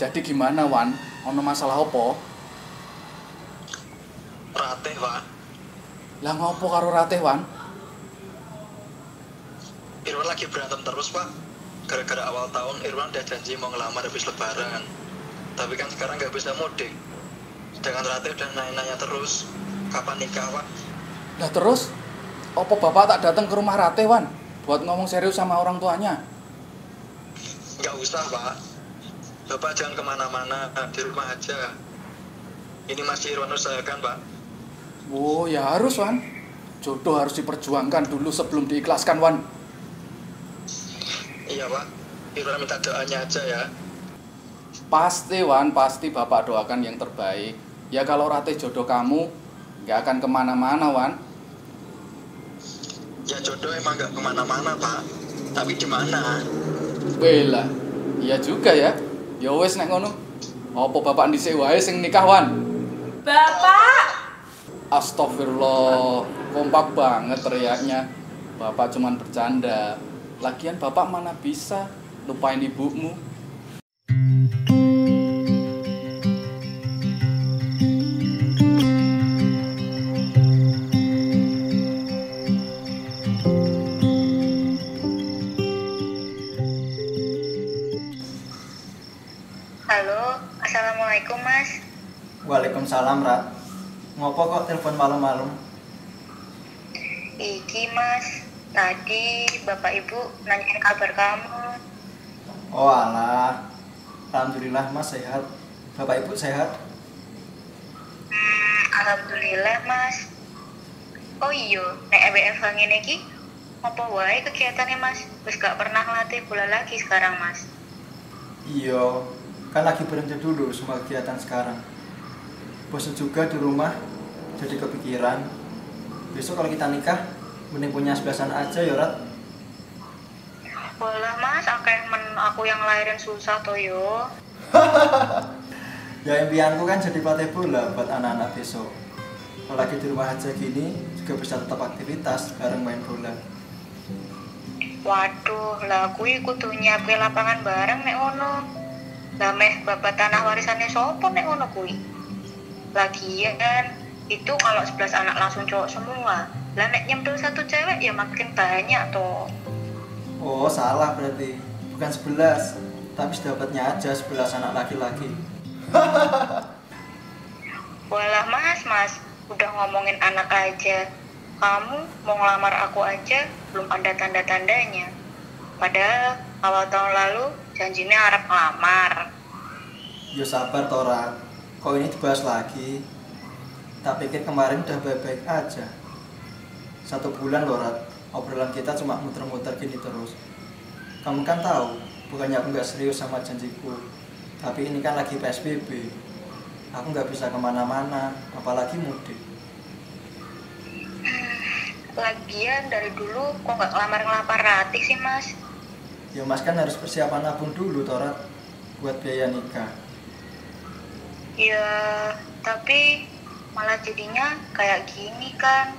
Jadi gimana Wan? Ono masalah opo? Ratih, Pak. Lah ngopo karo Ratih Wan? Irwan lagi berantem terus, Pak. Gara-gara awal tahun Irwan udah janji mau ngelamar habis lebaran. Tapi kan sekarang nggak bisa mudik. Sedangkan Ratih udah nanya-nanya terus. Kapan nikah, Pak? Lah terus opo bapak tak datang ke rumah Ratih Wan? Buat ngomong serius sama orang tuanya. Nggak usah, Pak. Bapak jangan ke mana-mana, di rumah aja. Ini masih Irwan usahakan, Pak. Oh ya harus Wan. Jodoh harus diperjuangkan dulu sebelum diikhlaskan Wan. Iya, Pak. Irwan minta doanya aja ya. Pasti Wan, pasti bapak doakan yang terbaik. Ya kalau Ratih jodoh kamu, nggak akan ke mana-mana Wan. Ya jodoh emang nggak ke mana-mana, Pak. Tapi di mana? Bela, iya juga ya. Ya wes nek ngono. Apa bapak dhisik wae sing nikah Wan? Bapak! Astagfirullah, kompak banget teriaknya. Bapak cuman bercanda. Lagian bapak mana bisa lupain ibumu? Halo, Assalamualaikum Mas. Waalaikumsalam, Rat. Ngopo kok telepon malam-malam? Iki Mas, tadi Bapak Ibu nanyain kabar kamu. Oh alah. Alhamdulillah Mas sehat. Bapak Ibu sehat? Hmm, Alhamdulillah Mas. Oh iya, nek EWF ngene iki apa wae kegiatannya Mas? Wis gak pernah ngelatih bola lagi sekarang Mas. Iya, kan lagi berhenti dulu semua kegiatan sekarang. Bosan juga di rumah, jadi kepikiran. Besok kalau kita nikah, mending punya sebelasan aja ya, Rat. Bola Mas, akeh men aku yang lahirin susah to yo. Ya impianku kan jadi pelatih bola buat anak-anak besok. Kalau lagi di rumah aja gini, juga bisa tetap aktivitas bareng main bola. Waduh, lah kuwi kudu nyiapke lapangan bareng nek ono. Lah meh babat tanah warisannya sopo nek ono kuwi. Lagian itu kalau 11 anak langsung cowok semua. Lah nek nyemplung satu cewek ya makin banyak toh. Oh, salah berarti. Bukan 11, tapi sedapatnya aja 11 anak laki-laki. Walah mas, mas, udah ngomongin anak aja. Kamu mau ngelamar aku aja belum ada tanda-tandanya. Padahal awal tahun lalu janjinya harap ngelamar. Ya sabar Tora, kok ini dibahas lagi? Tak pikir kemarin udah baik-baik aja. Satu bulan loh Rat, obrolan kita cuma muter-muter gini terus. Kamu kan tahu, bukannya aku nggak serius sama janjiku. Tapi ini kan lagi PSBB. Aku nggak bisa ke mana-mana, apalagi mudik. Lagian dari dulu kok nggak ngelamar-ngelamar Ratih sih mas? Ya mas kan harus persiapan nabung dulu Tora, buat biaya nikah. Ya, tapi malah jadinya kayak gini kan.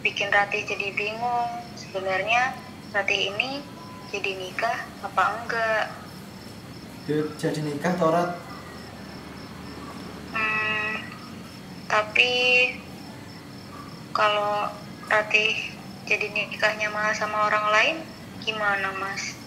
Bikin Ratih jadi bingung. Sebenarnya Ratih ini jadi nikah apa enggak? Ya, jadi nikah Tora, Hmm, tapi kalau Ratih jadi nikahnya malah sama orang lain, gimana mas?